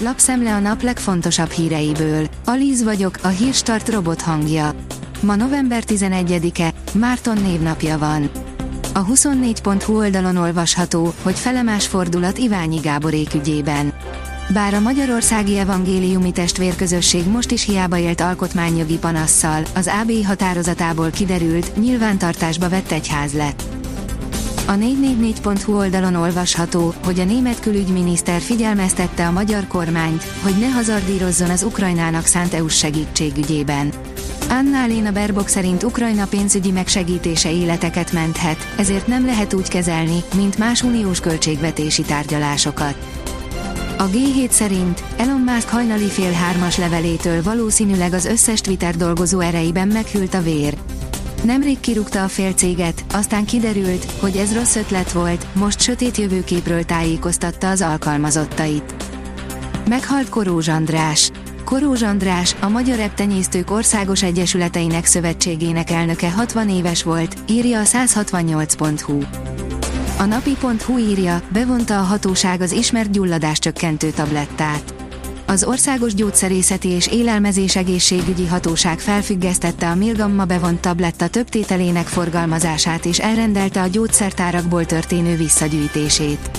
lapszemle a nap legfontosabb híreiből. Alíz vagyok, a hírstart robot hangja. Ma november 11-e, Márton névnapja van. A 24.hu oldalon olvasható, hogy felemás fordulat Iványi Gáborék ügyében. Bár a Magyarországi Evangéliumi Testvérközösség most is hiába élt alkotmányjogi panasszal, az AB határozatából kiderült, nyilvántartásba vett egyház lett. A 444.hu oldalon olvasható, hogy a német külügyminiszter figyelmeztette a magyar kormányt, hogy ne hazardírozzon az Ukrajnának szánt EU-s segítségügyében. Anna-Léna Berbok szerint Ukrajna pénzügyi megsegítése életeket menthet, ezért nem lehet úgy kezelni, mint más uniós költségvetési tárgyalásokat. A G7 szerint Elon Musk hajnali fél hármas levelétől valószínűleg az összes Twitter dolgozó ereiben meghűlt a vér. Nemrég kirúgta a félcéget, aztán kiderült, hogy ez rossz ötlet volt, most sötét jövőképről tájékoztatta az alkalmazottait. Meghalt Korózs András. Korózs András, a Magyar Eptenyésztők Országos Egyesületeinek Szövetségének elnöke 60 éves volt, írja a 168.hu. A napi.hu írja, bevonta a hatóság az ismert gyulladás csökkentő tablettát. Az Országos Gyógyszerészeti és Élelmezés Egészségügyi Hatóság felfüggesztette a Milgamma bevont tabletta több tételének forgalmazását és elrendelte a gyógyszertárakból történő visszagyűjtését.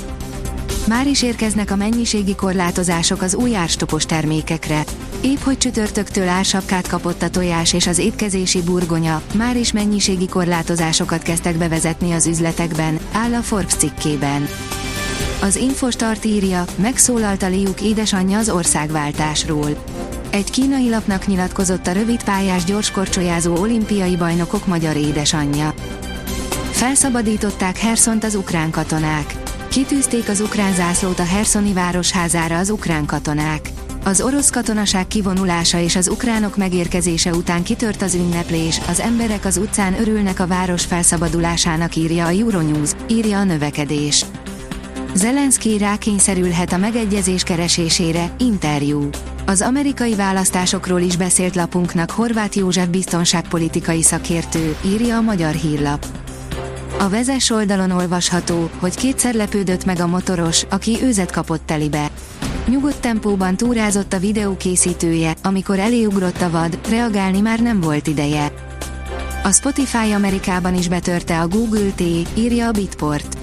Már is érkeznek a mennyiségi korlátozások az új árstopos termékekre. Épp hogy csütörtöktől ársapkát kapott a tojás és az étkezési burgonya, már is mennyiségi korlátozásokat kezdtek bevezetni az üzletekben, áll a Forbes cikkében. Az Infostart írja, megszólalt a Liuk édesanyja az országváltásról. Egy kínai lapnak nyilatkozott a rövid pályás gyorskorcsolyázó olimpiai bajnokok magyar édesanyja. Felszabadították Herszont az ukrán katonák. Kitűzték az ukrán zászlót a Herszoni városházára az ukrán katonák. Az orosz katonaság kivonulása és az ukránok megérkezése után kitört az ünneplés, az emberek az utcán örülnek a város felszabadulásának írja a Euronews, írja a növekedés. Zelenszky rákényszerülhet a megegyezés keresésére, interjú. Az amerikai választásokról is beszélt lapunknak Horváth József biztonságpolitikai szakértő, írja a magyar hírlap. A vezes oldalon olvasható, hogy kétszer lepődött meg a motoros, aki őzet kapott telibe. Nyugodt tempóban túrázott a videó készítője, amikor eléugrott a vad, reagálni már nem volt ideje. A Spotify Amerikában is betörte a Google T, írja a Bitport.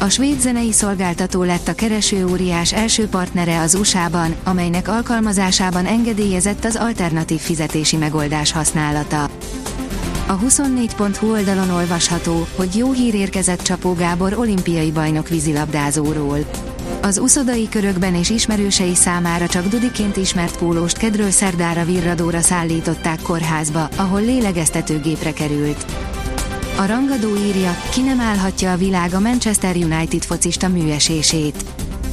A svéd zenei szolgáltató lett a kereső óriás első partnere az USA-ban, amelynek alkalmazásában engedélyezett az alternatív fizetési megoldás használata. A 24.hu oldalon olvasható, hogy jó hír érkezett Csapó Gábor olimpiai bajnok vízilabdázóról. Az uszodai körökben és ismerősei számára csak Dudiként ismert pólóst kedről szerdára virradóra szállították kórházba, ahol lélegeztetőgépre került. A rangadó írja, ki nem állhatja a világ a Manchester United focista műesését.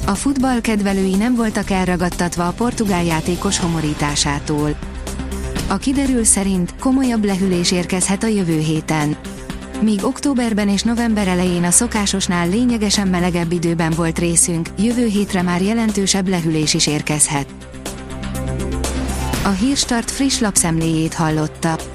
A futball kedvelői nem voltak elragadtatva a portugál játékos homorításától. A kiderül szerint komolyabb lehűlés érkezhet a jövő héten. Míg októberben és november elején a szokásosnál lényegesen melegebb időben volt részünk, jövő hétre már jelentősebb lehűlés is érkezhet. A Hírstart friss lapszemléjét hallotta.